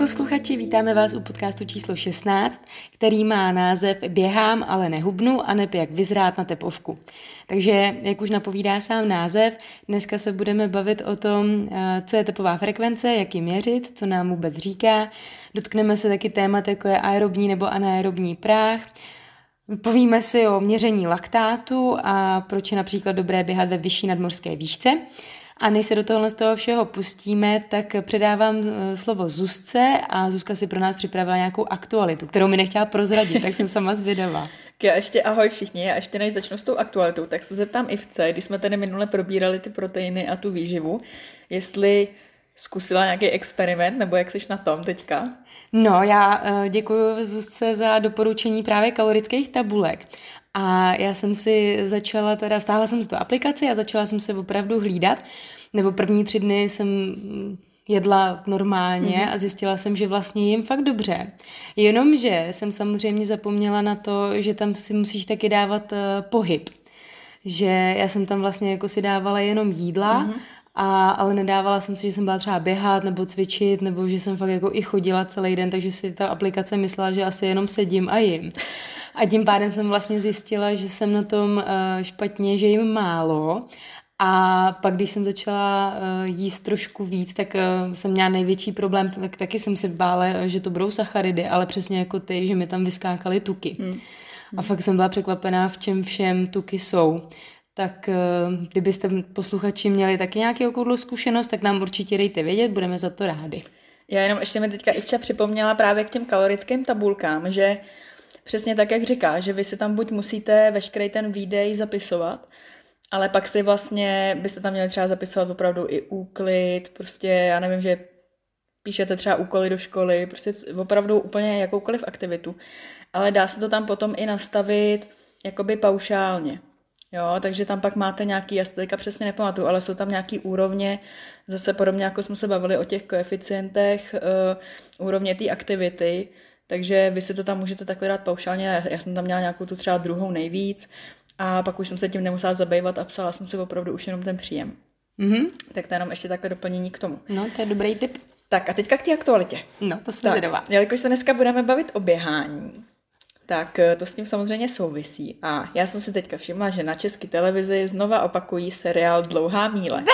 Posluchači, vítáme vás u podcastu číslo 16, který má název Běhám, ale nehubnu a neb jak vyzrát na tepovku. Takže, jak už napovídá sám název, dneska se budeme bavit o tom, eh, co je tepová frekvence, jak ji měřit, co nám vůbec říká. Dotkneme se taky témat, jako je aerobní nebo anaerobní práh. Povíme si o měření laktátu a proč je například dobré běhat ve vyšší nadmorské výšce. A než se do tohohle z toho všeho pustíme, tak předávám eh, slovo Zuzce a Zuzka si pro nás připravila nějakou aktualitu, kterou mi nechtěla prozradit, tak jsem sama zvědavá. Já ještě ahoj všichni, já ještě než začnu s tou aktualitou, tak se zeptám Ivce, když jsme tady minule probírali ty proteiny a tu výživu, jestli zkusila nějaký experiment, nebo jak jsi na tom teďka? No, já eh, děkuji Zuzce za doporučení právě kalorických tabulek. A já jsem si začala teda, stáhla jsem z tu aplikaci a začala jsem se opravdu hlídat, nebo první tři dny jsem jedla normálně mm-hmm. a zjistila jsem, že vlastně jim fakt dobře. Jenomže jsem samozřejmě zapomněla na to, že tam si musíš taky dávat uh, pohyb. Že já jsem tam vlastně jako si dávala jenom jídla mm-hmm. A, ale nedávala jsem si, že jsem byla třeba běhat nebo cvičit, nebo že jsem fakt jako i chodila celý den, takže si ta aplikace myslela, že asi jenom sedím a jim. A tím pádem jsem vlastně zjistila, že jsem na tom uh, špatně, že jim málo. A pak, když jsem začala uh, jíst trošku víc, tak uh, jsem měla největší problém, tak taky jsem se bála, že to budou sacharidy, ale přesně jako ty, že mi tam vyskákaly tuky. Hmm. A fakt jsem byla překvapená, v čem všem tuky jsou tak eh, kdybyste posluchači měli taky nějaký okoudlou zkušenost, tak nám určitě dejte vědět, budeme za to rádi. Já jenom ještě mi teďka Ivča připomněla právě k těm kalorickým tabulkám, že přesně tak, jak říká, že vy si tam buď musíte veškerý ten výdej zapisovat, ale pak si vlastně byste tam měli třeba zapisovat opravdu i úklid, prostě já nevím, že píšete třeba úkoly do školy, prostě opravdu úplně jakoukoliv aktivitu. Ale dá se to tam potom i nastavit jakoby paušálně. Jo, takže tam pak máte nějaký, já si teďka přesně nepamatuju, ale jsou tam nějaký úrovně, zase podobně jako jsme se bavili o těch koeficientech, uh, úrovně té aktivity, takže vy si to tam můžete takhle dát paušálně, já, já jsem tam měla nějakou tu třeba druhou nejvíc a pak už jsem se tím nemusela zabývat a psala jsem si opravdu už jenom ten příjem. Mm-hmm. Tak to jenom ještě takhle doplnění k tomu. No, to je dobrý tip. Tak a teďka k té aktualitě. No, to jsem zvědavá. Jelikož se dneska budeme bavit o běhání, tak eh, to s tím samozřejmě souvisí. A já jsem si teďka všimla, že na české televizi znova opakují seriál Dlouhá míle.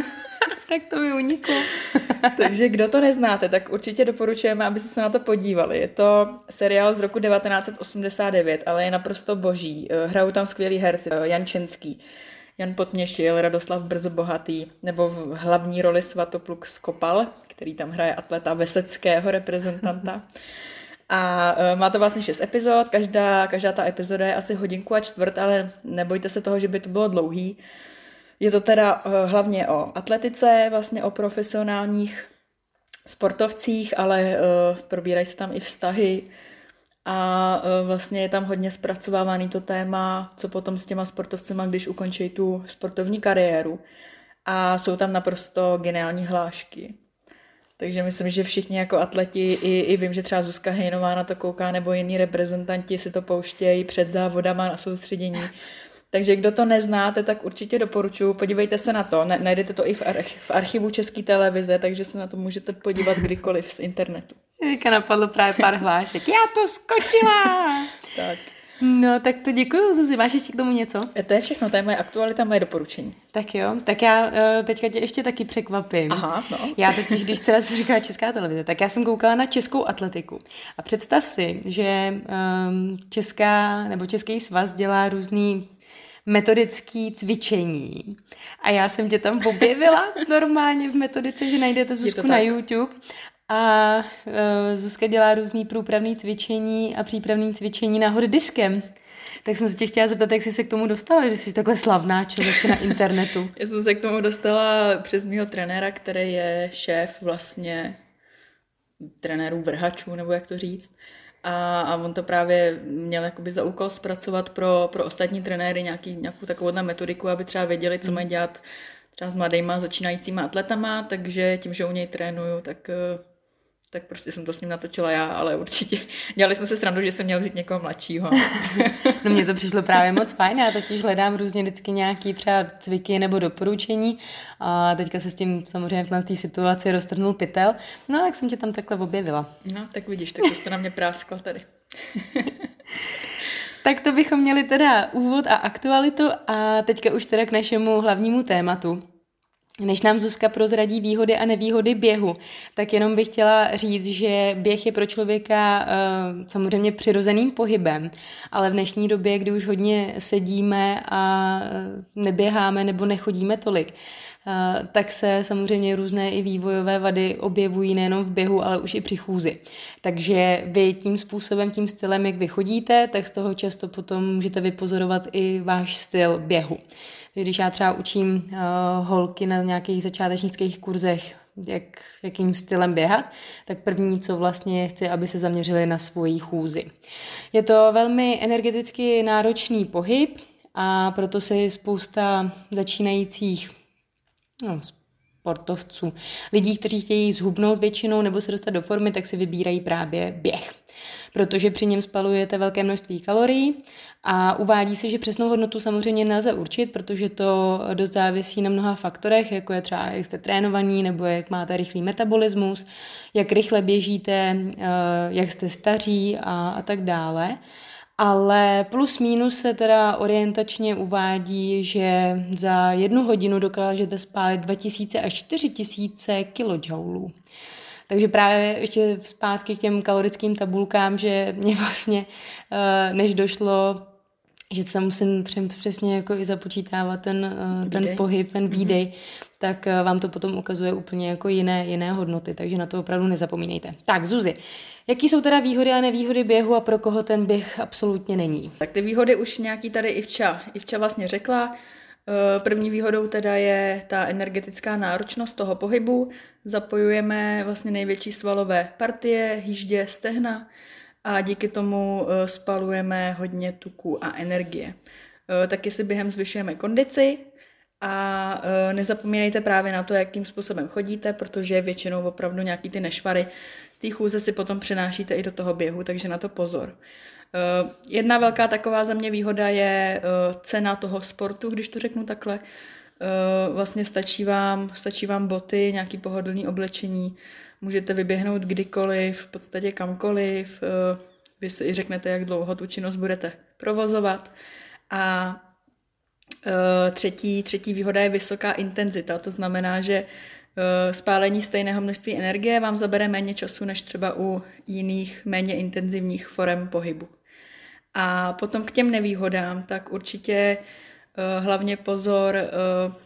tak to mi uniklo. Takže kdo to neznáte, tak určitě doporučujeme, aby se na to podívali. Je to seriál z roku 1989, ale je naprosto boží. Eh, hrajou tam skvělí herci. Eh, Jan Čenský, Jan Potměšil, Radoslav Brzo Bohatý, nebo v hlavní roli Svatopluk Skopal, který tam hraje atleta veseckého reprezentanta. A uh, má to vlastně šest epizod, každá, každá ta epizoda je asi hodinku a čtvrt, ale nebojte se toho, že by to bylo dlouhý. Je to teda uh, hlavně o atletice, vlastně o profesionálních sportovcích, ale uh, probírají se tam i vztahy a vlastně je tam hodně zpracovávaný to téma, co potom s těma sportovcema, když ukončí tu sportovní kariéru. A jsou tam naprosto geniální hlášky. Takže myslím, že všichni jako atleti, i, i vím, že třeba Zuzka Hejnová na to kouká, nebo jiní reprezentanti si to pouštějí před závodama na soustředění. Takže kdo to neznáte, tak určitě doporučuji, podívejte se na to. Najdete to i v, arch- v archivu České televize, takže se na to můžete podívat kdykoliv z internetu. Teďka napadlo právě pár hlášek. Já to skočila! tak. No, tak to děkuji, Zuzi. Máš ještě k tomu něco? E, to je všechno, to je moje aktualita, moje doporučení. Tak jo, tak já uh, teďka tě ještě taky překvapím. Aha, no. Já totiž, když teda se říká Česká televize, tak já jsem koukala na českou atletiku. A představ si, že um, česká, nebo Český svaz dělá různý metodický cvičení. A já jsem tě tam objevila normálně v metodice, že najdete Zuzku na YouTube a uh, Zuzka dělá různý průpravný cvičení a přípravný cvičení na diskem. Tak jsem se tě chtěla zeptat, jak jsi se k tomu dostala, že jsi takhle slavná člověče na internetu. Já jsem se k tomu dostala přes mého trenéra, který je šéf vlastně trenérů vrhačů, nebo jak to říct. A, a on to právě měl jakoby za úkol zpracovat pro, pro ostatní trenéry nějaký, nějakou takovou metodiku, aby třeba věděli, co mají dělat třeba s mladýma začínajícíma atletama, takže tím, že u něj trénuju, tak eh, tak prostě jsem to s ním natočila já, ale určitě dělali jsme se srandu, že jsem měl vzít někoho mladšího. no mně to přišlo právě moc fajn, já totiž hledám různě vždycky nějaký třeba cviky nebo doporučení a teďka se s tím samozřejmě v té situaci roztrhnul pytel, no a jak jsem tě tam takhle objevila. No tak vidíš, tak to jste na mě práskla tady. tak to bychom měli teda úvod a aktualitu a teďka už teda k našemu hlavnímu tématu. Než nám Zuzka prozradí výhody a nevýhody běhu, tak jenom bych chtěla říct, že běh je pro člověka uh, samozřejmě přirozeným pohybem, ale v dnešní době, kdy už hodně sedíme a eh, neběháme nebo nechodíme tolik, uh, tak se samozřejmě různé i vývojové vady objevují nejenom v běhu, ale už i při chůzi. Takže vy tím způsobem, tím stylem, jak vy chodíte, tak z toho často potom můžete vypozorovat i váš styl běhu. Když já třeba učím uh, holky na nějakých začátečnických kurzech, jak, jakým stylem běhat, tak první, co vlastně chci, aby se zaměřili na svoji chůzi. Je to velmi energeticky náročný pohyb a proto se spousta začínajících no, sportovců. Lidí, kteří chtějí zhubnout většinou nebo se dostat do formy, tak si vybírají právě běh, protože při něm spalujete velké množství kalorií a uvádí se, že přesnou hodnotu samozřejmě nelze určit, protože to dost závisí na mnoha faktorech, jako je třeba, jak jste trénovaní, nebo jak máte rychlý metabolismus, jak rychle běžíte, eh, jak jste staří a, a tak dále ale plus minus se teda orientačně uvádí, že za jednu hodinu dokážete spálit 2000 až 4000 kJ. Takže právě ještě zpátky k těm kalorickým tabulkám, že mě vlastně, eh, než došlo že se musím přesně jako i započítávat ten, uh, ten pohyb, ten výdej, mm-hmm. Tak uh, vám to potom ukazuje úplně jako jiné, jiné hodnoty, takže na to opravdu nezapomínejte. Tak, Zuzi, jaký jsou teda výhody a nevýhody běhu a pro koho ten běh absolutně není? Tak ty výhody už nějaký tady Ivča, Ivča vlastně řekla. Eh, první výhodou teda je ta energetická náročnost toho pohybu. Zapojujeme vlastně největší svalové partie, hýždě, stehna a díky tomu eh, spalujeme hodně tuku a energie. Eh, taky si během zvyšujeme kondici a eh, nezapomínejte právě na to, jakým způsobem chodíte, protože většinou opravdu nějaký ty nešvary z té chůze si potom přenášíte i do toho běhu, takže na to pozor. Jedna velká taková za mě výhoda je cena toho sportu, když to řeknu takhle. Vlastně stačí vám, stačí vám boty, nějaký pohodlný oblečení, můžete vyběhnout kdykoliv, v podstatě kamkoliv. Vy si i řeknete, jak dlouho tu činnost budete provozovat. A třetí, třetí výhoda je vysoká intenzita. To znamená, že eh, spálení stejného množství energie vám zabere méně času než třeba u jiných méně intenzivních forem pohybu. A potom k těm nevýhodám, tak určitě hlavně pozor,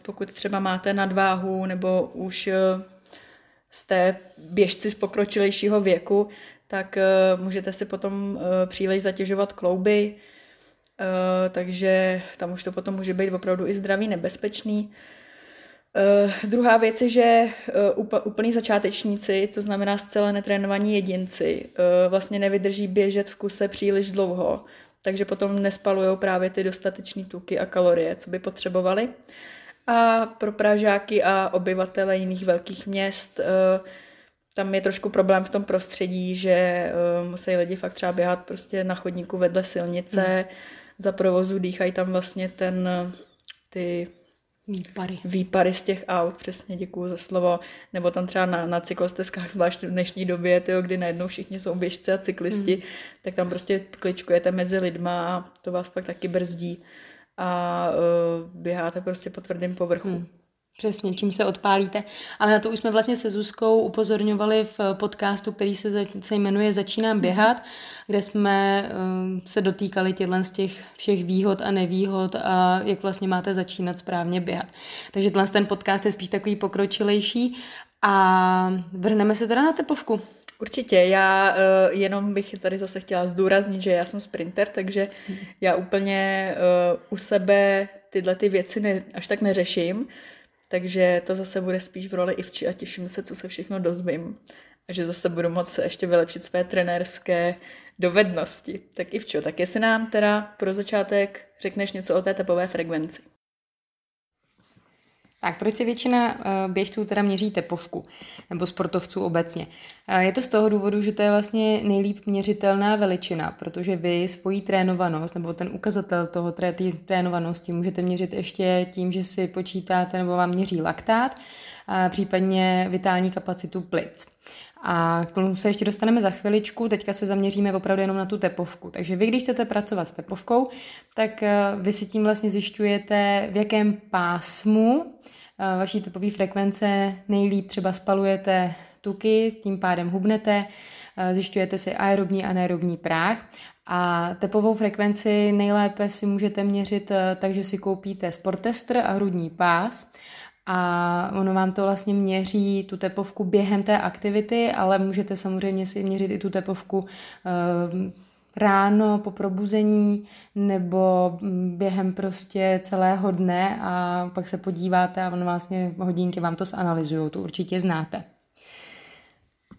pokud třeba máte nadváhu nebo už jste běžci z pokročilejšího věku, tak můžete si potom příliš zatěžovat klouby, takže tam už to potom může být opravdu i zdravý, nebezpečný. Uh, druhá věc je, že uh, úplní začátečníci, to znamená zcela netrénovaní jedinci, uh, vlastně nevydrží běžet v kuse příliš dlouho, takže potom nespalují právě ty dostatečné tuky a kalorie, co by potřebovali. A pro Pražáky a obyvatele jiných velkých měst eh, tam je trošku problém v tom prostředí, že eh, musí lidi fakt třeba běhat prostě na chodníku vedle silnice, mm. Za provozu dýchají tam vlastně ten, ty Výpary. Výpary z těch aut, přesně děkuju za slovo. Nebo tam třeba na, na cyklostezkách, zvlášť v dnešní době, tyjo, kdy najednou všichni jsou běžci a cyklisti, mm. tak tam prostě kličkujete mezi lidma a to vás pak taky brzdí a uh, běháte prostě po tvrdém povrchu. Hmm. Přesně, čím se odpálíte. Ale na to už jsme vlastně se Zuzkou upozorňovali v podcastu, který se, za, se jmenuje Začínám běhat, kde jsme um, se dotýkali těchto z těch všech výhod a nevýhod a jak vlastně máte začínat správně běhat. Takže tenhle ten podcast je spíš takový pokročilejší a vrhneme se teda na tepovku. Určitě, já uh, jenom bych tady zase chtěla zdůraznit, že já jsem sprinter, takže já úplně uh, u sebe tyhle ty věci ne, až tak neřeším, takže to zase bude spíš v roli Ivči a těším se, co se všechno dozvím a že zase budu moct ještě vylepšit své trenérské dovednosti. Tak Ivčo, tak jestli nám teda pro začátek řekneš něco o té tepové frekvenci. Tak proč si většina eh, běžců teda měří tepovku, nebo sportovců obecně? Eh, je to z toho důvodu, že to je vlastně nejlíp měřitelná veličina, protože vy svoji trénovanost, nebo ten ukazatel toho té trénovanosti můžete měřit ještě tím, že si počítáte nebo vám měří laktát, a případně vitální kapacitu plic. A k tomu se ještě dostaneme za chviličku, teďka se zaměříme opravdu jenom na tu tepovku. Takže vy, když chcete pracovat s tepovkou, tak eh, vy si tím vlastně zjišťujete, v jakém pásmu eh, vaší tepové frekvence nejlíp třeba spalujete tuky, tím pádem hubnete, eh, zjišťujete si aerobní a anaerobní práh. A tepovou frekvenci nejlépe si můžete měřit takže si koupíte sportestr a hrudní pás a ono vám to vlastně měří tu tepovku během té aktivity, ale můžete samozřejmě si měřit i tu tepovku uh, ráno po probuzení nebo mm, během prostě celého dne a pak se podíváte a ono vlastně hodinky vám to zanalizují, to určitě znáte.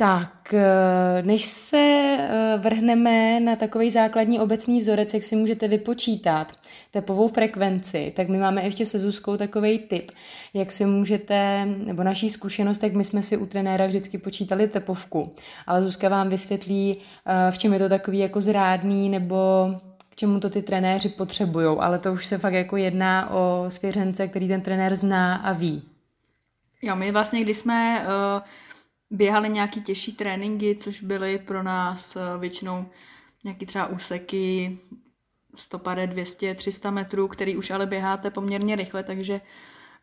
Tak, eh, než se eh, vrhneme na takový základní obecný vzorec, jak si můžete vypočítat tepovou frekvenci, tak my máme ještě se Zuzkou takový tip, jak si můžete, nebo naší zkušenost, tak my jsme si u trenéra vždycky počítali tepovku, ale Zuzka vám vysvětlí, eh, v čem je to takový jako zrádný, nebo k čemu to ty trenéři potřebují, ale to už se fakt jako jedná o svěřence, který ten trenér zná a ví. Jo, my vlastně, když jsme uh běhali nějaký těžší tréninky, což byly pro nás eh, většinou nějaký třeba úseky 150, 200, 300 metrů, který už ale běháte poměrně rychle, takže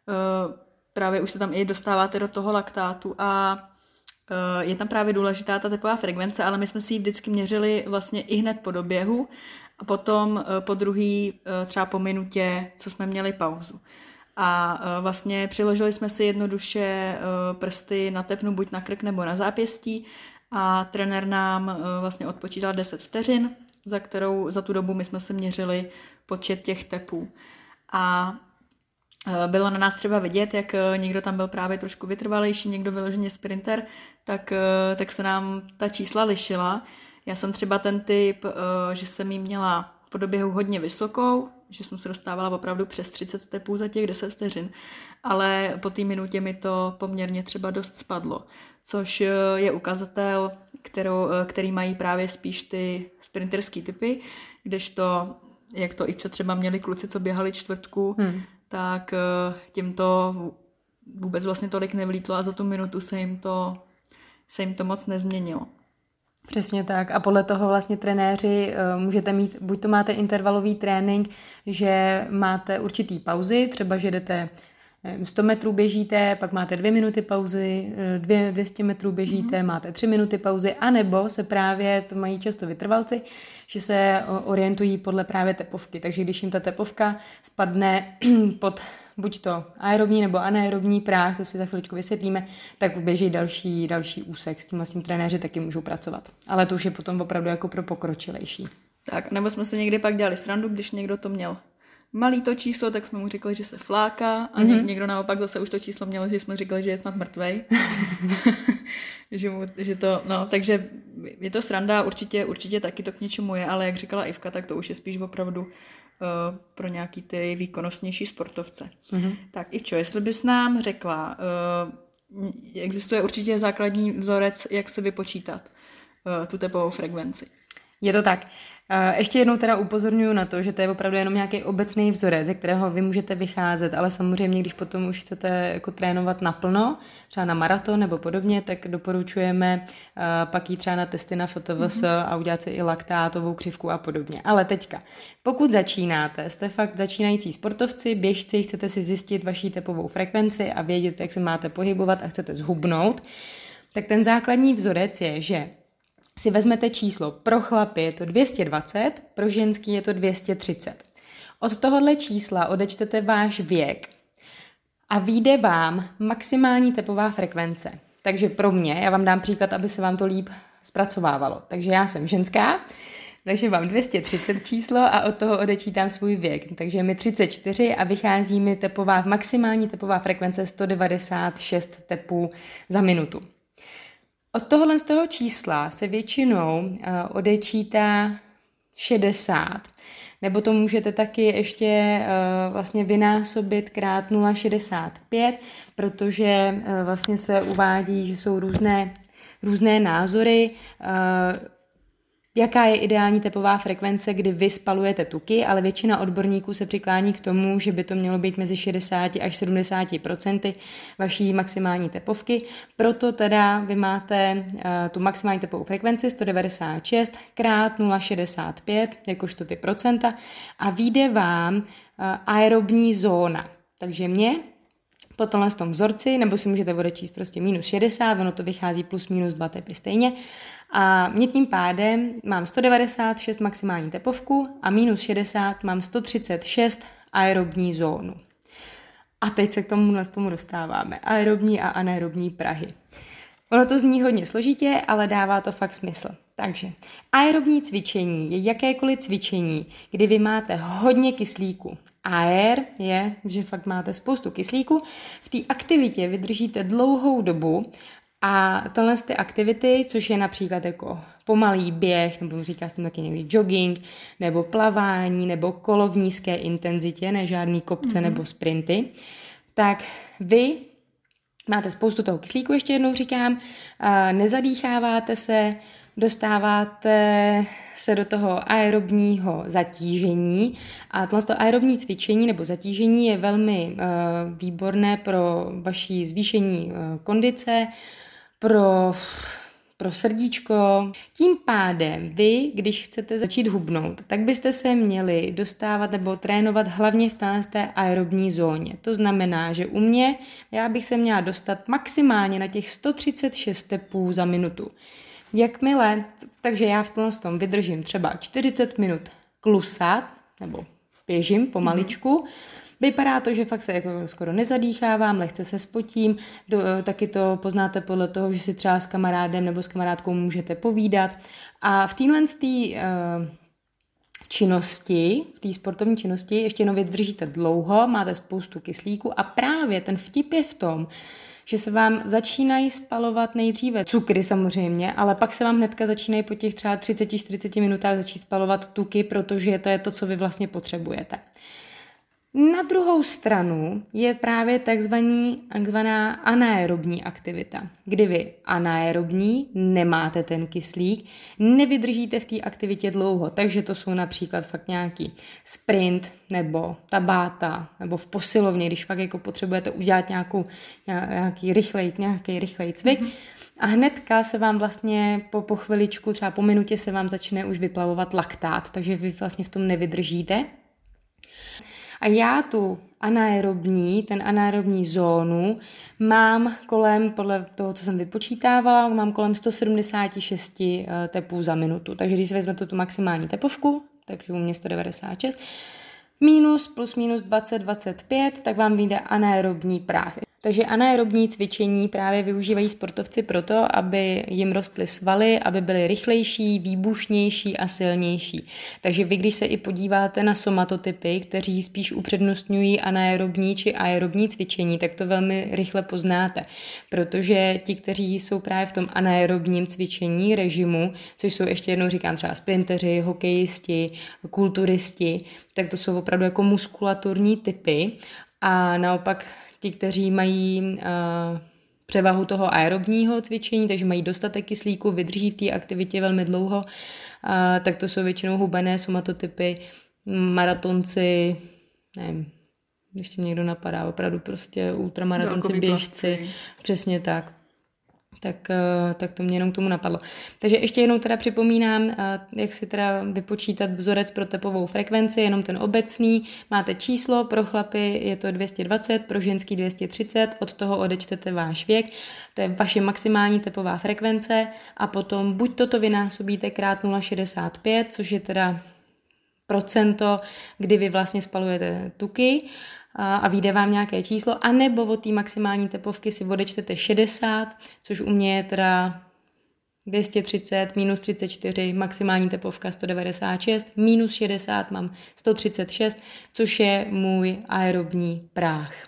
uh, právě už se tam i dostáváte do toho laktátu a uh, je tam právě důležitá ta tepová frekvence, ale my jsme si ji vždycky měřili vlastně i hned po doběhu a potom po druhý uh, třeba po minutě, co jsme měli pauzu. A e, vlastně přiložili jsme si jednoduše e, prsty na tepnu buď na krk nebo na zápěstí a trenér nám e, vlastně odpočítal 10 vteřin, za kterou za tu dobu my jsme se měřili počet těch tepů. A bylo na nás třeba vidět, jak někdo tam byl právě trošku vytrvalejší, někdo vyloženě sprinter, tak, tak se nám ta čísla lišila. Já jsem třeba ten typ, že jsem jí měla po doběhu hodně vysokou, že jsem se dostávala opravdu přes 30 tepů za těch 10 vteřin, ale po té minutě mi to poměrně třeba dost spadlo, což eh, je ukazatel, kterou, eh, který mají právě spíš ty sprinterský typy, kdežto, jak to i co třeba měli kluci, co běhali čtvrtku, hmm. tak eh, tím to vůbec vlastně tolik nevlítlo a za tu minutu se jim to, se jim to moc nezměnilo. Přesně tak. A podle toho vlastně trenéři uh, můžete mít, buď to máte intervalový trénink, že máte určitý pauzy, třeba že jdete 100 metrů běžíte, pak máte dvě minuty pauzy, eh, dvě, 200 metrů běžíte, mm-hmm. máte tři minuty pauzy, anebo se právě, to mají často vytrvalci, že se orientují podle právě tepovky. Takže když jim ta tepovka spadne pod buď to aerobní nebo anaerobní práh, to si za chviličku vysvětlíme, tak běží další, další úsek. S tím s tím trenéři taky můžou pracovat. Ale to už je potom opravdu jako pro pokročilejší. Tak, nebo jsme se někdy pak dělali srandu, když někdo to měl malý to číslo, tak jsme mu říkali, že se fláká a mm-hmm. někdo naopak zase už to číslo měl, že jsme říkali, že je snad mrtvej. že, mu, že to, no, takže je to sranda, určitě, určitě taky to k něčemu je, ale jak říkala Ivka, tak to už je spíš opravdu pro nějaký ty výkonnostnější sportovce. Mm-hmm. Tak Ivčo, jestli bys nám řekla, uh, existuje určitě základní vzorec, jak se vypočítat uh, tu tepovou frekvenci. Je to tak. Ještě jednou teda upozorňuji na to, že to je opravdu jenom nějaký obecný vzorec, ze kterého vy můžete vycházet, ale samozřejmě, když potom už chcete jako trénovat naplno, třeba na maraton nebo podobně, tak doporučujeme pak jít třeba na testy na FTVS mm-hmm. a udělat si i laktátovou křivku a podobně. Ale teďka, pokud začínáte, jste fakt začínající sportovci, běžci, chcete si zjistit vaší tepovou frekvenci a vědět, jak se máte pohybovat a chcete zhubnout, tak ten základní vzorec je, že si vezmete číslo pro chlapy je to 220, pro ženský je to 230. Od tohohle čísla odečtete váš věk a vyjde vám maximální tepová frekvence. Takže pro mě, já vám dám příklad, aby se vám to líp zpracovávalo. Takže já jsem ženská, takže mám 230 číslo a od toho odečítám svůj věk. Takže mi 34 a vychází mi tepová, maximální tepová frekvence 196 tepů za minutu. Od tohohle z toho čísla se většinou uh, odečítá 60. Nebo to můžete taky ještě uh, vlastně vynásobit krát 0,65, protože uh, vlastně se uvádí, že jsou různé, různé názory. Jaká je ideální tepová frekvence, kdy vy spalujete tuky, ale většina odborníků se přiklání k tomu, že by to mělo být mezi 60 až 70% vaší maximální tepovky. Proto teda vy máte uh, tu maximální tepovou frekvenci 196 krát 0,65, jakožto ty procenta, a vyjde vám uh, aerobní zóna. Takže mě po tomhle tom vzorci, nebo si můžete odečíst prostě minus 60, ono to vychází plus minus 2 tepy stejně. A mě tím pádem mám 196 maximální tepovku a minus 60 mám 136 aerobní zónu. A teď se k tomu, tomu dostáváme. Aerobní a anaerobní Prahy. Ono to zní hodně složitě, ale dává to fakt smysl. Takže aerobní cvičení je jakékoliv cvičení, kdy vy máte hodně kyslíku. Aer je, že fakt máte spoustu kyslíku. V té aktivitě vydržíte dlouhou dobu a tyhle ty aktivity, což je například jako pomalý běh, nebo říká se tam taky někdy jogging, nebo plavání, nebo kolo v nízké intenzitě, ne žádný kopce mm-hmm. nebo sprinty, tak vy máte spoustu toho kyslíku, ještě jednou říkám, nezadýcháváte se, dostáváte se do toho aerobního zatížení a tohle aerobní cvičení nebo zatížení je velmi uh, výborné pro vaší zvýšení uh, kondice, pro pro srdíčko. Tím pádem vy, když chcete začít hubnout, tak byste se měli dostávat nebo trénovat hlavně v té aerobní zóně. To znamená, že u mě já bych se měla dostat maximálně na těch 136 tepů za minutu. Jakmile, takže já v tom, tom vydržím třeba 40 minut klusat, nebo běžím pomaličku, mm-hmm Vypadá to, že fakt se jako skoro nezadýchávám, lehce se spotím, do, eh, taky to poznáte podle toho, že si třeba s kamarádem nebo s kamarádkou můžete povídat. A v téhle uh, činnosti, v té sportovní činnosti ještě jenom vydržíte dlouho, máte spoustu kyslíku a právě ten vtip je v tom, že se vám začínají spalovat nejdříve cukry samozřejmě, ale pak se vám hnedka začínají po těch třeba 30-40 minutách začít spalovat tuky, protože to je to, co vy vlastně potřebujete. Na druhou stranu je právě takzvaná anaerobní aktivita, kdy vy anaerobní nemáte ten kyslík, nevydržíte v té aktivitě dlouho, takže to jsou například fakt nějaký sprint nebo tabáta nebo v posilovně, když fakt jako potřebujete udělat nějakou, nějaký rychlej, nějaký rychlej cvik, mm-hmm. A hnedka se vám vlastně po, po chviličku, třeba po minutě se vám začne už vyplavovat laktát, takže vy vlastně v tom nevydržíte a já tu anaerobní, ten anaerobní zónu mám kolem, podle toho, co jsem vypočítávala, mám kolem 176 eh, tepů za minutu. Takže když si vezmete tu maximální tepovku, takže u mě 196, minus plus minus 20, 25, tak vám vyjde anaerobní práh. Takže anaerobní cvičení právě využívají sportovci proto, aby jim rostly svaly, aby byly rychlejší, výbušnější a silnější. Takže vy, když se i podíváte na somatotypy, kteří spíš upřednostňují anaerobní či aerobní cvičení, tak to velmi rychle poznáte. Protože ti, kteří jsou právě v tom anaerobním cvičení režimu, což jsou ještě jednou říkám třeba sprinteři, hokejisti, kulturisti, tak to jsou opravdu jako muskulaturní typy a naopak ti, kteří mají uh, převahu toho aerobního cvičení, takže mají dostatek kyslíku, vydrží v té aktivitě velmi dlouho, uh, tak to jsou většinou hubené somatotypy, maratonci, nevím, ještě někdo napadá, opravdu prostě ultramaratonci, běžci, přesně tak tak, eh, tak to mě jenom k tomu napadlo. Takže ještě jednou teda připomínám, eh, jak si teda vypočítat vzorec pro tepovou frekvenci, jenom ten obecný. Máte číslo, pro chlapy je to 220, pro ženský 230, od toho odečtete váš věk, to je vaše maximální tepová frekvence a potom buď toto vynásobíte krát 0,65, což je teda procento, kdy vy vlastně spalujete tuky, a, vyjde vám nějaké číslo, anebo od té maximální tepovky si odečtete 60, což u mě je teda 230, minus 34, maximální tepovka 196, minus 60 mám 136, což je můj aerobní práh.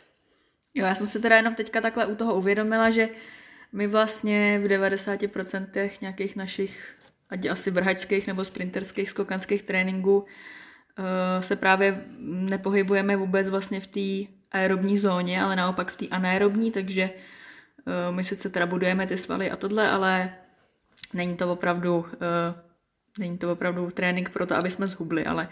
Jo, já jsem si teda jenom teďka takhle u toho uvědomila, že my vlastně v 90% nějakých našich, ať asi vrhačských nebo sprinterských, skokanských tréninků, se právě nepohybujeme vůbec vlastně v té aerobní zóně, ale naopak v té anaerobní, takže eh, my sice teda budujeme ty svaly a tohle, ale není to opravdu, uh, není to opravdu trénink pro to, aby jsme zhubli, ale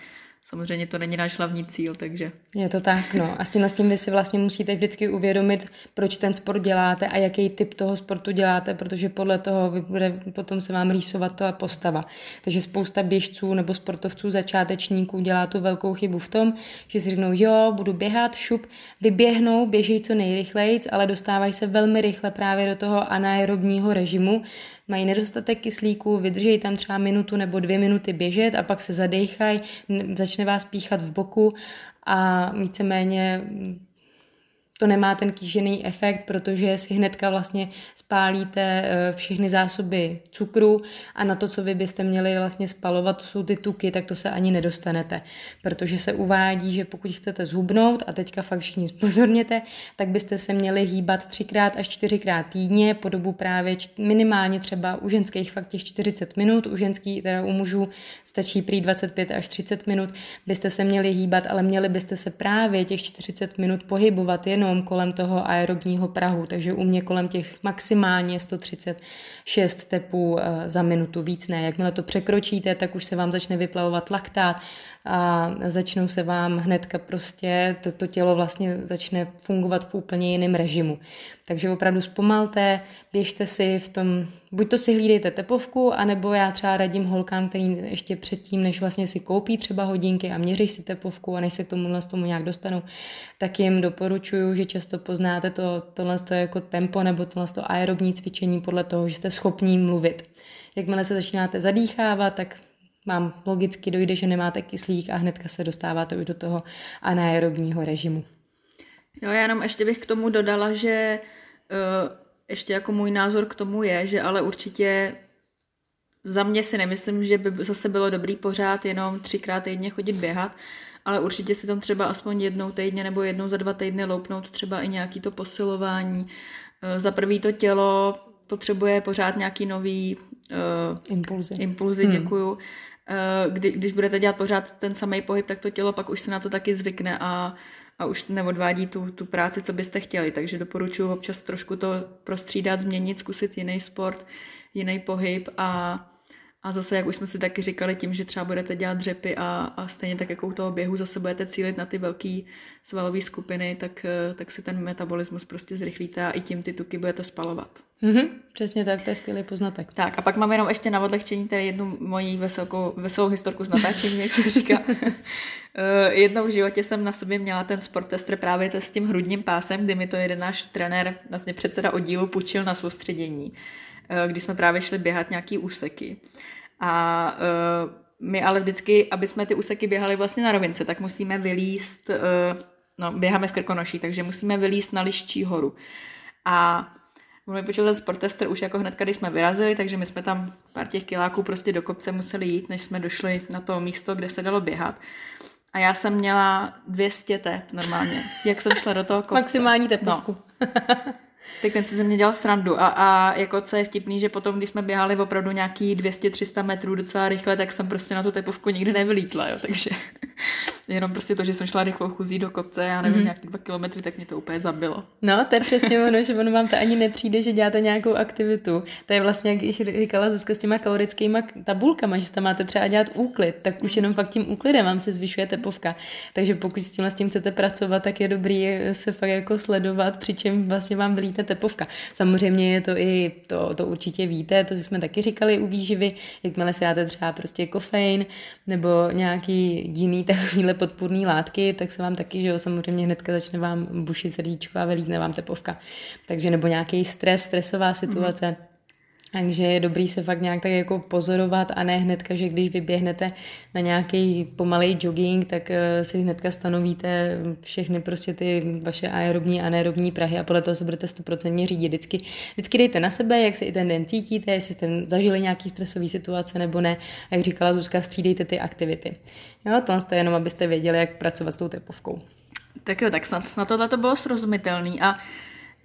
samozřejmě to není náš hlavní cíl, takže... Je to tak, no. A s tímhle s tím vy si vlastně musíte vždycky uvědomit, proč ten sport děláte a jaký typ toho sportu děláte, protože podle toho bude potom se vám rýsovat ta postava. Takže spousta běžců nebo sportovců, začátečníků dělá tu velkou chybu v tom, že si řeknou, jo, budu běhat, šup, vyběhnou, běží co nejrychleji, ale dostávají se velmi rychle právě do toho anaerobního režimu, mají nedostatek kyslíku, vydrží tam třeba minutu nebo dvě minuty běžet a pak se zadejchají, začne vás píchat v boku a víceméně to nemá ten kýžený efekt, protože si hnedka vlastně spálíte eh, všechny zásoby cukru a na to, co vy byste měli vlastně spalovat, jsou ty tuky, tak to se ani nedostanete. Protože se uvádí, že pokud chcete zhubnout, a teďka fakt všichni spozorněte, tak byste se měli hýbat třikrát až čtyřikrát týdně po dobu právě minimálně třeba u ženských fakt těch 40 minut, u ženských, teda u mužů stačí prý 25 až 30 minut, byste se měli hýbat, ale měli byste se právě těch 40 minut pohybovat jenom jenom kolem toho aerobního prahu, takže u mě kolem těch maximálně 136 tepů eh, za minutu, víc ne. Jakmile to překročíte, tak už se vám začne vyplavovat laktát a začnou se vám hnedka prostě, to, to tělo vlastně začne fungovat v úplně jiném režimu. Takže opravdu zpomalte, běžte si v tom, buď to si hlídejte tepovku, anebo já třeba radím holkám, který ještě předtím, než vlastně si koupí třeba hodinky a měří si tepovku a než se k tomu, tomu nějak dostanou, tak jim doporučuju, že často poznáte to, tohle to jako tempo nebo tohle to aerobní cvičení podle toho, že jste schopní mluvit. Jakmile se začínáte zadýchávat, tak vám logicky dojde, že nemáte kyslík a hnedka se dostáváte už do toho anaerobního režimu. Jo, já jenom ještě bych k tomu dodala, že uh, ještě jako můj názor k tomu je, že ale určitě za mě si nemyslím, že by zase bylo dobrý pořád jenom třikrát týdně chodit běhat, ale určitě si tam třeba aspoň jednou týdně nebo jednou za dva týdny loupnout třeba i nějaký to posilování. Uh, za prvý to tělo potřebuje pořád nějaký nový uh, impulzy. impulzy hmm. děkuju. Eh, kdy, když budete dělat pořád ten samý pohyb, tak to tělo pak už se na to taky zvykne a, a už neodvádí tu, tu práci, co byste chtěli. Takže doporučuji občas trošku to prostřídat, změnit, zkusit jiný sport, jiný pohyb a, a zase, jak už jsme si taky říkali, tím, že třeba budete dělat dřepy a, a stejně tak jako u toho běhu zase budete cílit na ty velké svalové skupiny, tak, eh, tak si ten metabolismus prostě zrychlíte a i tím ty tuky budete spalovat. Mm-hmm, přesně tak, to je skvělý poznatek. Tak a pak mám jenom ještě na odlehčení tady jednu moji veselkou, veselou historku z natáčení, jak se říká. Eh, jednou v životě jsem na sobě měla ten sport tester právě s tím hrudním pásem, kdy mi to jeden náš trenér, vlastně předseda oddílu, půjčil na soustředění, eh, kdy jsme právě šli běhat nějaký úseky. A uh, my ale vždycky, aby jsme ty úseky běhali vlastně na rovince, tak musíme vylíst, no běháme v Krkonoší, takže musíme vylíst na Liščí horu. A On mi počul ten sportester už jako hned, když jsme vyrazili, takže my jsme tam pár těch kiláků prostě do kopce museli jít, než jsme došli na to místo, kde se dalo běhat. A já jsem měla 200 tep normálně, jak jsem šla do toho kopce. Maximální tepovku. No. Tak ten si ze mě dělal srandu a, a jako co je vtipný, že potom, když jsme běhali opravdu nějaký 200-300 metrů docela rychle, tak jsem prostě na tu tepovku nikdy nevylítla, jo, takže jenom prostě to, že jsem šla rychlou chuzí do kopce, já nevím, mm-hmm. nějaký dva kilometry, tak mě to úplně zabilo. No, to je přesně ono, že ono vám to ani nepřijde, že děláte nějakou aktivitu. To je vlastně, jak již říkala Zuzka s těma kalorickými tabulkama, že tam máte třeba dělat úklid, tak už jenom fakt tím úklidem vám se zvyšuje tepovka. Takže pokud s tím, s tím chcete pracovat, tak je dobrý se fakt jako sledovat, přičem vlastně vám vylíte tepovka. Samozřejmě je to i, to, to určitě víte, to jsme taky říkali u výživy, jakmile si dáte třeba prostě kofein nebo nějaký jiný takovýhle podpůrný látky, tak se vám taky, že jo, samozřejmě hnedka začne vám bušit srdíčko a vylítne vám tepovka. Takže nebo nějaký stres, stresová situace. Mm Takže je dobrý se fakt nějak tak jako pozorovat a ne hnedka, že když vyběhnete na nějaký pomalý jogging, tak eh, si hnedka stanovíte všechny prostě ty vaše aerobní a anaerobní prahy a podle toho se budete 100% řídit. Vždycky, vždycky dejte na sebe, jak se i ten den cítíte, jestli jste zažili nějaký stresový situace nebo ne. A jak říkala Zuzka, střídejte ty aktivity. Jo, to je jenom, abyste věděli, jak pracovat s tou tepovkou. Tak jo, tak snad, snad tohle to bylo srozumitelný a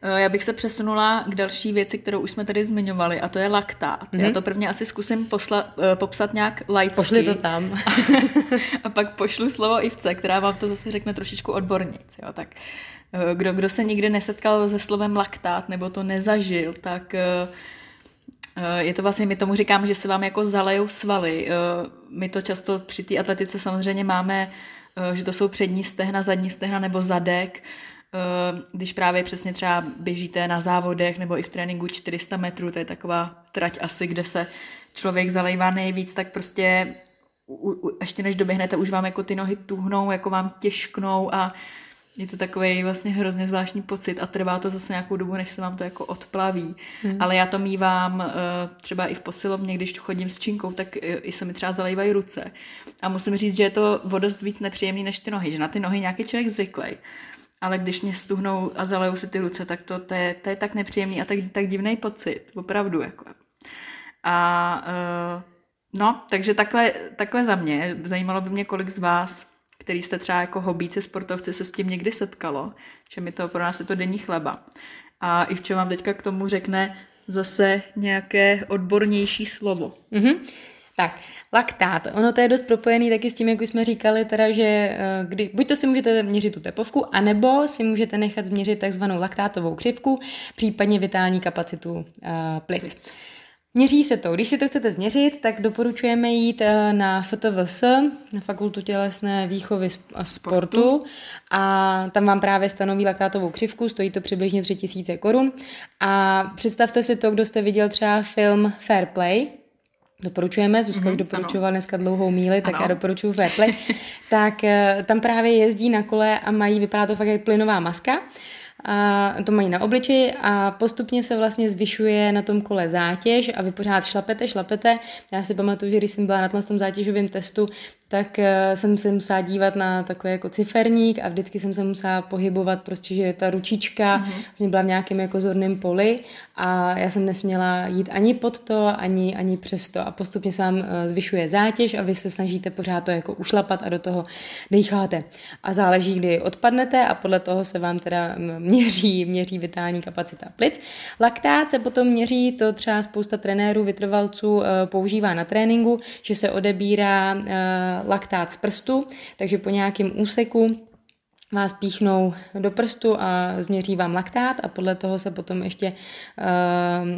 já bych se přesunula k další věci, kterou už jsme tady zmiňovali, a to je laktát. Mm-hmm. Já mhm. to prvně asi zkusím posla, eh, popsat nějak laicky. Pošli to tam. a pak pošlu slovo Ivce, která vám to zase řekne trošičku odbornic. Jo? Tak eh, kdo, kdo se nikdy nesetkal se slovem laktát nebo to nezažil, tak je to vlastně, my tomu říkáme, že se vám jako zalejou svaly. My to často při té atletice samozřejmě máme, že to jsou přední stehna, zadní stehna nebo zadek, Eh, když právě přesně třeba běžíte na závodech nebo i v tréninku 400 metrů, to je taková trať asi, kde se člověk zalejvá nejvíc, tak prostě u, u, ještě než doběhnete, už vám jako ty nohy tuhnou, jako vám těžknou a je to takový vlastně hrozně zvláštní pocit a trvá to zase nějakou dobu, než se vám to jako odplaví. Hmm. Ale já to mývám eh, třeba i v posilovně, když chodím s činkou, tak i se mi třeba zalejvají ruce. A musím říct, že je to vodost víc nepříjemný než ty nohy, že na ty nohy nějaký člověk zvyklý ale když mě stuhnou a zalejou si ty ruce, tak to, to, je, to je tak nepříjemný a tak, tak divný pocit, opravdu. Jako. A uh, no, takže takhle, takhle za mě. Zajímalo by mě, kolik z vás, který jste třeba jako hobíci, sportovci, se s tím někdy setkalo, že mi to pro nás je to denní chleba. A i v čem vám teďka k tomu řekne zase nějaké odbornější slovo. Mm-hmm. Tak, laktát. Ono to je dost propojený taky s tím, jak už jsme říkali, teda, že eh, kdy, buď to si můžete měřit tu tepovku, anebo si můžete nechat změřit takzvanou laktátovou křivku, případně vitální kapacitu uh, plic. plic. Měří se to. Když si to chcete změřit, tak doporučujeme jít eh, na FTVS, na Fakultu tělesné výchovy a sportu a tam vám právě stanoví laktátovou křivku, stojí to přibližně 3000 korun a představte si to, kdo jste viděl třeba film Fair Play, Doporučujeme, Zuzka mm-hmm, už doporučovala dneska dlouhou míli, tak ano. já doporučuji Fairplay. tak eh, tam právě jezdí na kole a mají, vypadá to fakt jak plynová maska. A to mají na obličeji a postupně se vlastně zvyšuje na tom kole zátěž a vy pořád šlapete, šlapete. Já si pamatuju, že když jsem byla na tom zátěžovém testu, tak eh, jsem se musela dívat na takový jako ciferník a vždycky jsem se musela pohybovat, prostě, že ta ručička mm-hmm. vlastně byla v nějakém jako zorném poli a já jsem nesměla jít ani pod to, ani, ani přes to a postupně se vám eh, zvyšuje zátěž a vy se snažíte pořád to jako ušlapat a do toho dýcháte. A záleží, kdy odpadnete a podle toho se vám teda měří, měří vitální kapacita plic. Laktát se potom měří, to třeba spousta trenérů, vytrvalců eh, používá na tréninku, že se odebírá laktát z prstu, takže po nějakém úseku vás píchnou do prstu a změří vám laktát a podle toho se potom ještě uh,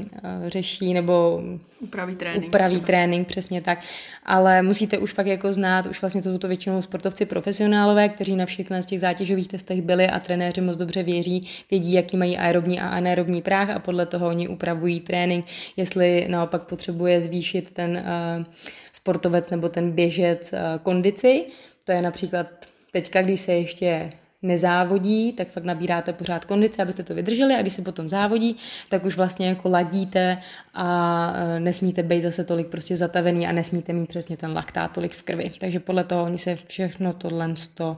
řeší nebo upraví trénink. Upraví třeba. trénink, přesně tak. Ale musíte už fakt jako znát, už vlastně to jsou to většinou sportovci profesionálové, kteří na všech z těch zátěžových testech byli a trenéři moc dobře věří, vědí, jaký mají aerobní a anaerobní práh a podle toho oni upravují trénink, jestli naopak potřebuje zvýšit ten uh, sportovec nebo ten běžec uh, kondici. To je například teďka, když se ještě nezávodí, tak fakt nabíráte pořád kondice, abyste to vydrželi a když se potom závodí, tak už vlastně jako ladíte a e, nesmíte být zase tolik prostě zatavený a nesmíte mít přesně ten laktát tolik v krvi. Takže podle toho oni se všechno tohle to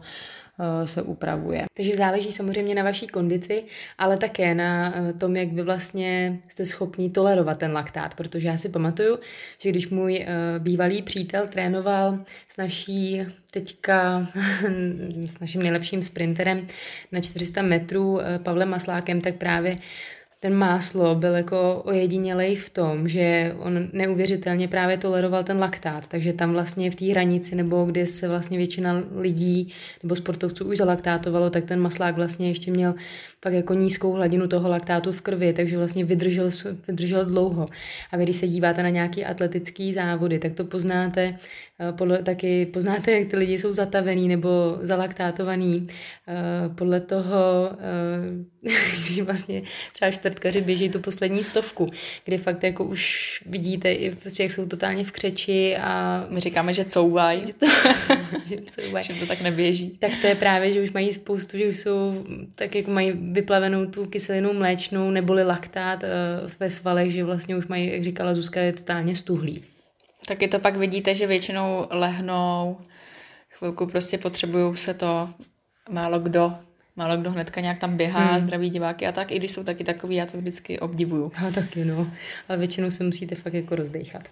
se upravuje. Takže záleží samozřejmě na vaší kondici, ale také na eh, tom, jak vy vlastně jste schopni tolerovat ten laktát, protože já si pamatuju, že když můj eh, bývalý přítel trénoval s naší teďka s naším nejlepším sprinterem na 400 metrů Pavlem Maslákem, tak právě ten máslo byl jako ojedinělej v tom, že on neuvěřitelně právě toleroval ten laktát, takže tam vlastně v té hranici, nebo kde se vlastně většina lidí nebo sportovců už zalaktátovalo, tak ten maslák vlastně ještě měl pak jako nízkou hladinu toho laktátu v krvi, takže vlastně vydržel, vydržel dlouho. A vy, když se díváte na nějaké atletické závody, tak to poznáte podle, taky poznáte, jak ty lidi jsou zatavený nebo zalaktátovaný. Podle toho, když vlastně třeba čtvrtkaři běží tu poslední stovku, kdy fakt jako už vidíte, i prostě, jak jsou totálně v křeči a... My říkáme, že couvaj. Že to, že to tak neběží. Tak to je právě, že už mají spoustu, že už jsou, tak jako mají vyplavenou tu kyselinu mléčnou neboli laktát ve svalech, že vlastně už mají, jak říkala Zuzka, je totálně stuhlý. Taky to pak vidíte, že většinou lehnou, chvilku prostě potřebují se to, málo kdo, málo kdo hnedka nějak tam běhá, hmm. zdraví diváky a tak, i když jsou taky takový, já to vždycky obdivuju. Já taky, no. Ale většinou se musíte fakt jako rozdechat.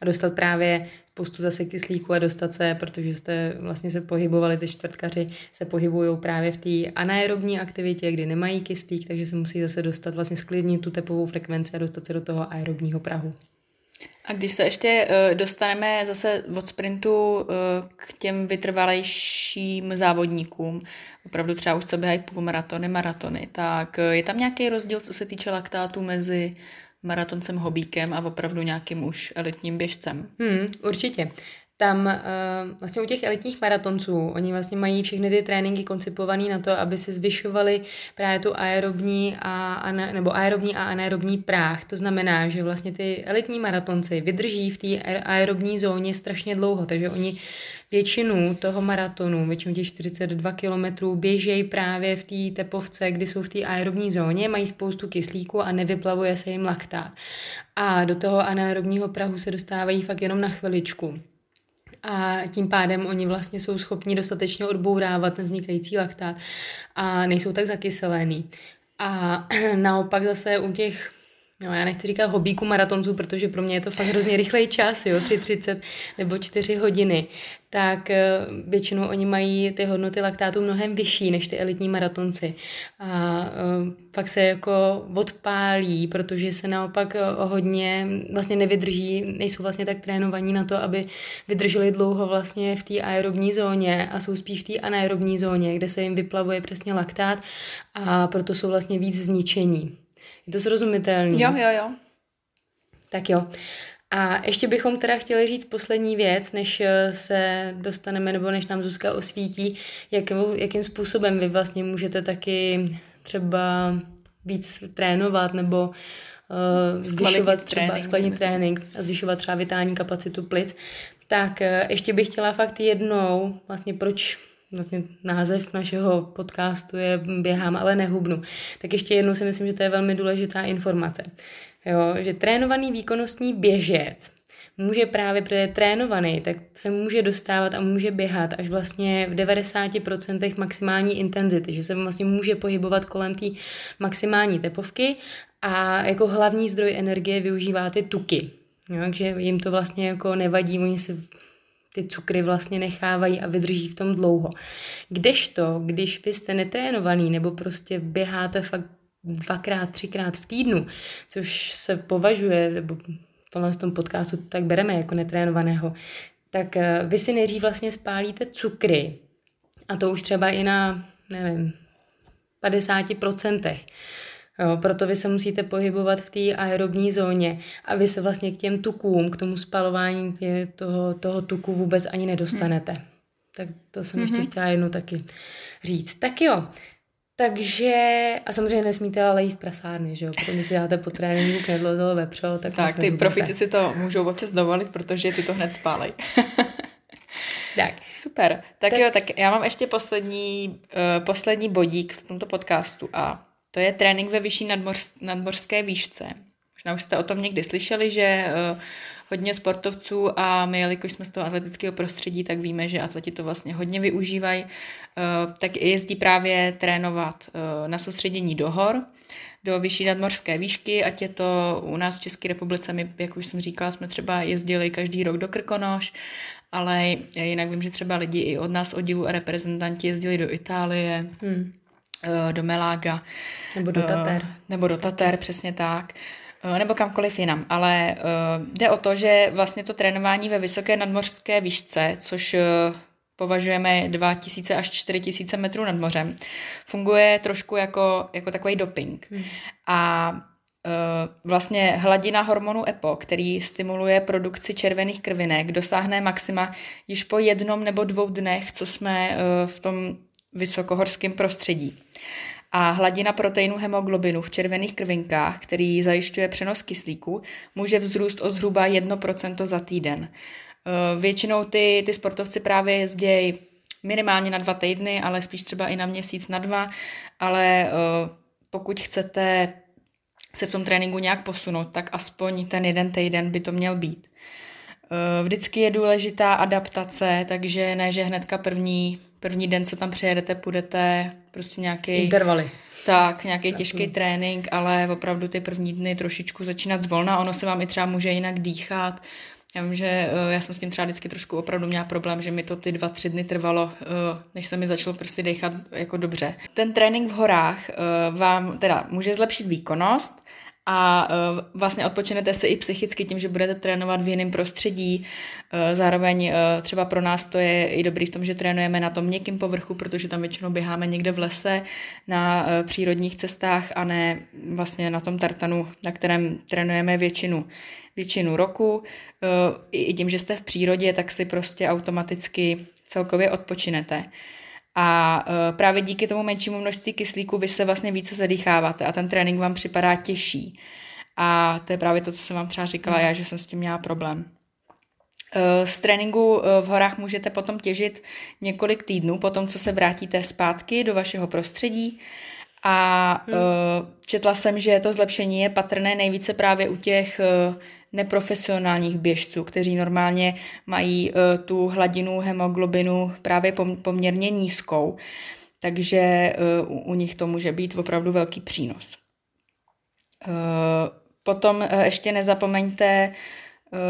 A dostat právě spoustu zase kyslíku a dostat se, protože jste vlastně se pohybovali, ty čtvrtkaři se pohybují právě v té anaerobní aktivitě, kdy nemají kyslík, takže se musí zase dostat vlastně sklidnit tu tepovou frekvenci a dostat se do toho aerobního prahu. A když se ještě uh, dostaneme zase od sprintu uh, k těm vytrvalejším závodníkům, opravdu třeba už co běhají půlmaratony, maratony, tak uh, je tam nějaký rozdíl, co se týče laktátu mezi maratoncem hobíkem a opravdu nějakým už elitním běžcem? Hmm, určitě tam uh, vlastně u těch elitních maratonců, oni vlastně mají všechny ty tréninky koncipované na to, aby se zvyšovaly právě tu aerobní a, ana, nebo aerobní a anaerobní práh. To znamená, že vlastně ty elitní maratonci vydrží v té aerobní zóně strašně dlouho, takže oni většinu toho maratonu, většinu těch 42 kilometrů běžejí právě v té tepovce, kdy jsou v té aerobní zóně, mají spoustu kyslíku a nevyplavuje se jim laktát. A do toho anaerobního prahu se dostávají fakt jenom na chviličku a tím pádem oni vlastně jsou schopni dostatečně odbourávat ten vznikající laktát a nejsou tak zakyselený. A naopak zase u těch No, já nechci říkat hobíku maratonců, protože pro mě je to fakt hrozně rychlej čas, jo, 3.30 nebo 4 hodiny, tak eh, většinou oni mají ty hodnoty laktátu mnohem vyšší než ty elitní maratonci. A uh, pak se jako odpálí, protože se naopak eh, hodně vlastně nevydrží, nejsou vlastně tak trénovaní na to, aby vydrželi dlouho vlastně v té aerobní zóně a jsou spíš v té anaerobní zóně, kde se jim vyplavuje přesně laktát a proto jsou vlastně víc zničení. Je to srozumitelný? Jo, jo, jo. Tak jo. A ještě bychom teda chtěli říct poslední věc, než eh, se dostaneme, nebo než nám Zuzka osvítí, jak, jakým způsobem vy vlastně můžete taky třeba víc trénovat nebo uh, zvyšovat třeba trénink, skladní trénink a zvyšovat třeba vitální kapacitu plic. Tak uh, ještě bych chtěla fakt jednou, vlastně proč vlastně název našeho podcastu je Běhám, ale nehubnu. Tak ještě jednou si myslím, že to je velmi důležitá informace. Jo, že trénovaný výkonnostní běžec může právě, protože je trénovaný, tak se může dostávat a může běhat až vlastně v 90% maximální intenzity, že se vlastně může pohybovat kolem té maximální tepovky a jako hlavní zdroj energie využívá ty tuky. Jo, takže jim to vlastně jako nevadí, oni se ty cukry vlastně nechávají a vydrží v tom dlouho. Kdežto, když vy jste netrénovaný nebo prostě běháte fakt dvakrát, třikrát v týdnu, což se považuje, nebo v tom podcastu tak bereme jako netrénovaného, tak eh, vy si nejdřív vlastně spálíte cukry a to už třeba i na, nevím, 50%. Jo, proto vy se musíte pohybovat v té aerobní zóně a vy se vlastně k těm tukům, k tomu spalování tě, toho, toho tuku vůbec ani nedostanete. Hmm. Tak to jsem mm-hmm. ještě chtěla jednou taky říct. Tak jo, takže, a samozřejmě nesmíte ale jíst prasárny, že jo, protože si dáte po tréninku knedlo, zelo, vepřo, tak Tak, ty profici si to můžou občas dovolit, protože ty to hned spálej. tak. Super. Tak, tak jo, tak já mám ještě poslední, uh, poslední bodík v tomto podcastu a to je trénink ve vyšší nadmorsk, nadmorské výšce. Možná už jste o tom někdy slyšeli, že uh, hodně sportovců a my, jelikož jsme z toho atletického prostředí, tak víme, že atleti to vlastně hodně využívají, uh, tak jezdí právě trénovat uh, na soustředění do hor, do vyšší nadmorské výšky, ať je to u nás v České republice, my, jak už jsem říkala, jsme třeba jezdili každý rok do Krkonoš, ale jinak vím, že třeba lidi i od nás oddílu a reprezentanti jezdili do Itálie, hmm do Melága. Nebo do Tater. Eh, nebo do Tater, přesně tak eh, nebo kamkoliv jinam, ale jde o to, že vlastně to trénování ve vysoké nadmořské výšce, což považujeme 2000 až 4000 metrů nad mořem, funguje trošku jako, jako takový doping. Hmm. A vlastně hladina hormonu EPO, který stimuluje produkci červených krvinek, dosáhne maxima již po jednom nebo dvou dnech, co jsme v tom vysokohorském prostředí. A hladina proteinu hemoglobinu v červených krvinkách, který zajišťuje přenos kyslíku, může vzrůst o zhruba 1% za týden. Většinou ty, ty sportovci právě jezdějí minimálně na dva týdny, ale spíš třeba i na měsíc, na dva, ale pokud chcete se v tom tréninku nějak posunout, tak aspoň ten jeden týden by to měl být. Eh, vždycky je důležitá adaptace, takže ne, že hnedka první, první den, co tam přijedete, půjdete prostě nějaký... Intervaly. Tak, nějaký těžký trénink, ale opravdu ty první dny trošičku začínat zvolna. Ono se vám i třeba může jinak dýchat. Já vím, že eh, já jsem s tím třeba vždycky trošku opravdu měla problém, že mi to ty dva, tři dny trvalo, eh, než se mi začalo prostě dechat jako dobře. Ten trénink v horách vám teda může zlepšit výkonnost, a uh, vlastně odpočinete si i psychicky tím, že budete trénovat v jiném prostředí. Uh, zároveň uh, třeba pro nás to je i dobrý v tom, že trénujeme na tom měkkém povrchu, protože tam většinou běháme někde v lese na přírodních cestách a ne vlastně na tom tartanu, na kterém trénujeme většinu, většinu roku. I tím, že jste v přírodě, tak si prostě automaticky celkově odpočinete. A uh, právě díky tomu menšímu množství kyslíku vy se vlastně více zadýcháváte a ten trénink vám připadá těžší. A to je právě to, co jsem vám třeba říkala já, že jsem s tím měla problém. Z tréninku v horách můžete potom těžit několik týdnů, potom co se vrátíte zpátky do vašeho prostředí. A hmm. četla jsem, že to zlepšení je patrné nejvíce právě u těch neprofesionálních běžců, kteří normálně mají uh, tu hladinu hemoglobinu právě poměrně nízkou, takže uh, u, nich to může být opravdu velký přínos. Uh, potom ještě nezapomeňte,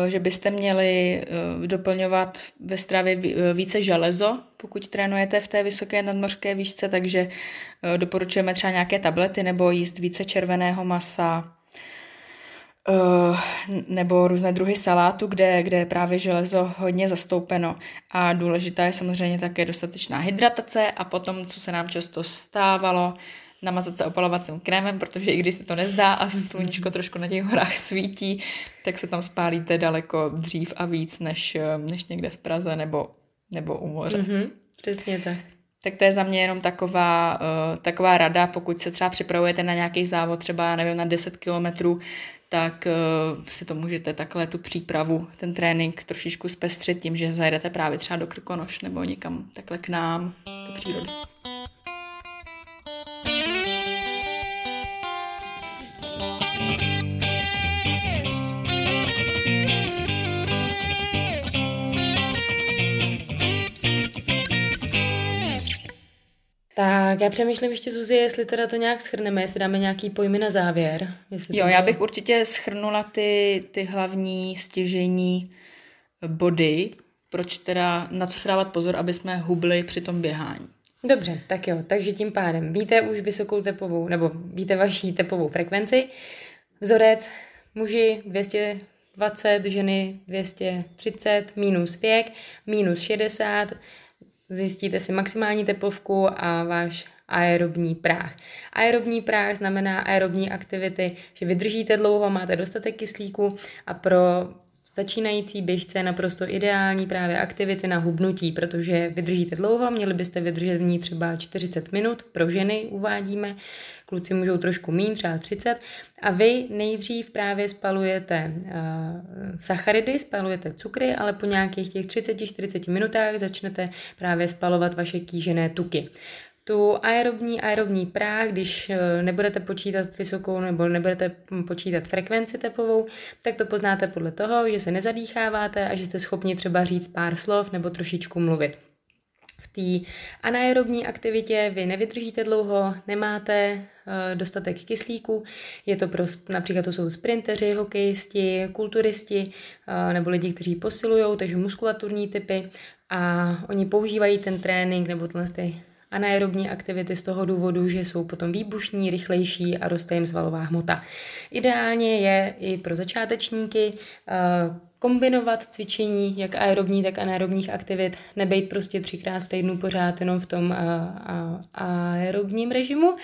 že byste měli doplňovat ve stravě více železo, pokud trénujete v té vysoké nadmořské výšce, takže doporučujeme třeba nějaké tablety nebo jíst více červeného masa, Uh, nebo různé druhy salátu, kde, kde je právě železo hodně zastoupeno. A důležitá je samozřejmě také dostatečná hydratace a potom, co se nám často stávalo, namazat se opalovacím krémem, protože i když se to nezdá a sluníčko trošku na těch horách svítí, tak se tam spálíte daleko dřív a víc než, než někde v Praze nebo, nebo u moře. Mm-hmm, přesně tak. Tak to je za mě jenom taková, uh, taková rada, pokud se třeba připravujete na nějaký závod, třeba nevím, na 10 kilometrů, tak uh, si to můžete takhle tu přípravu, ten trénink trošičku zpestřit tím, že zajedete právě třeba do Krkonoš nebo někam takhle k nám do přírody. Tak já přemýšlím ještě, Zuzi, jestli teda to nějak schrneme, jestli dáme nějaký pojmy na závěr. Jestli jo, já bych určitě schrnula ty, ty hlavní stěžení body, proč teda na co dávat pozor, aby jsme hubli při tom běhání. Dobře, tak jo, takže tím pádem víte už vysokou tepovou, nebo víte vaší tepovou frekvenci. Vzorec muži 220, ženy 230, minus věk, minus 60, Zjistíte si maximální tepovku a váš aerobní práh. Aerobní práh znamená aerobní aktivity, že vydržíte dlouho, máte dostatek kyslíku a pro začínající běžce je naprosto ideální právě aktivity na hubnutí, protože vydržíte dlouho, měli byste vydržet v ní třeba 40 minut, pro ženy uvádíme, kluci můžou trošku mín, třeba 30. A vy nejdřív právě spalujete uh, sacharidy, spalujete cukry, ale po nějakých těch 30-40 minutách začnete právě spalovat vaše kýžené tuky. Tu aerobní, aerobní práh, když eh, nebudete počítat vysokou nebo nebudete počítat frekvenci tepovou, tak to poznáte podle toho, že se nezadýcháváte a že jste schopni třeba říct pár slov nebo trošičku mluvit v té anaerobní aktivitě. Vy nevydržíte dlouho, nemáte uh, dostatek kyslíku, je to pro, například to jsou sprinteři, hokejisti, kulturisti uh, nebo lidi, kteří posilují, takže muskulaturní typy. A oni používají ten trénink nebo tyhle ty anaerobní aktivity z toho důvodu, že jsou potom výbušní, rychlejší a roste jim svalová hmota. Ideálně je i pro začátečníky uh, kombinovat cvičení, jak aerobní, tak anaerobních aktivit, nebejt prostě třikrát v týdnu pořád jenom v tom a, a, aerobním režimu.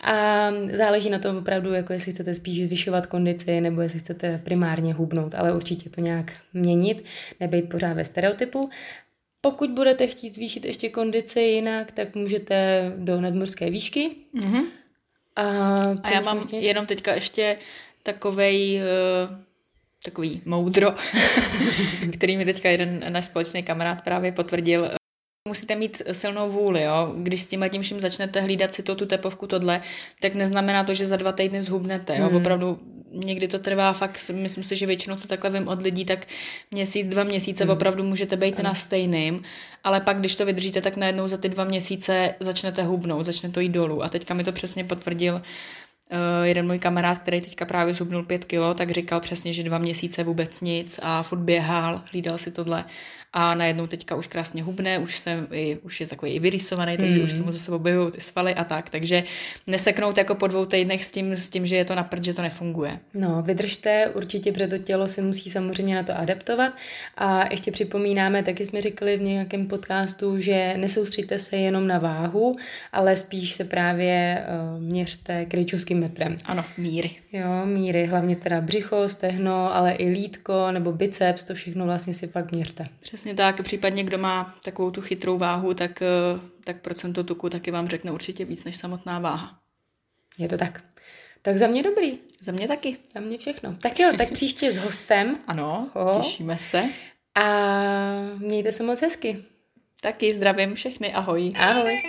A záleží na tom opravdu, jako jestli chcete spíš zvyšovat kondici, nebo jestli chcete primárně hubnout, ale určitě to nějak měnit, nebejt pořád ve stereotypu. Pokud budete chtít zvýšit ještě kondici jinak, tak můžete do nadmorské výšky. Mm-hmm. A, a já mám ještě? jenom teďka ještě takovej, uh, takový moudro, který mi teďka jeden náš společný kamarád právě potvrdil. Musíte mít silnou vůli, jo. Když s tím tím vším začnete hlídat si to, tu tepovku, tohle, tak neznamená to, že za dva týdny zhubnete, jo. Hmm. Opravdu někdy to trvá fakt, myslím si, že většinou, co takhle vím od lidí, tak měsíc, dva měsíce hmm. opravdu můžete být hmm. na stejným, ale pak, když to vydržíte, tak najednou za ty dva měsíce začnete hubnout, začne to jít dolů. A teďka mi to přesně potvrdil jeden můj kamarád, který teďka právě zhubnul pět kilo, tak říkal přesně, že dva měsíce vůbec nic a furt běhal, hlídal si tohle a najednou teďka už krásně hubne, už, jsem i, už je takový i vyrysovaný, takže mm. už se mu zase objevují ty svaly a tak, takže neseknout jako po dvou týdnech s tím, s tím, že je to na prd, že to nefunguje. No, vydržte určitě, protože to tělo se musí samozřejmě na to adaptovat a ještě připomínáme, taky jsme říkali v nějakém podcastu, že nesoustříte se jenom na váhu, ale spíš se právě uh, měřte krejčovským metrem. Ano, míry. Jo, míry, hlavně teda břicho, stehno, ale i lítko nebo biceps, to všechno vlastně si fakt měřte. Přesně Přesně tak, případně kdo má takovou tu chytrou váhu, tak, eh, tak procento tuku taky vám řekne určitě víc než samotná váha. Je to tak. Tak za mě dobrý. Za mě taky. Za mě všechno. Tak jo, tak příště s hostem. Ano, Oho. těšíme se. A mějte se moc hezky. Taky zdravím všechny, ahoj. Ahoj.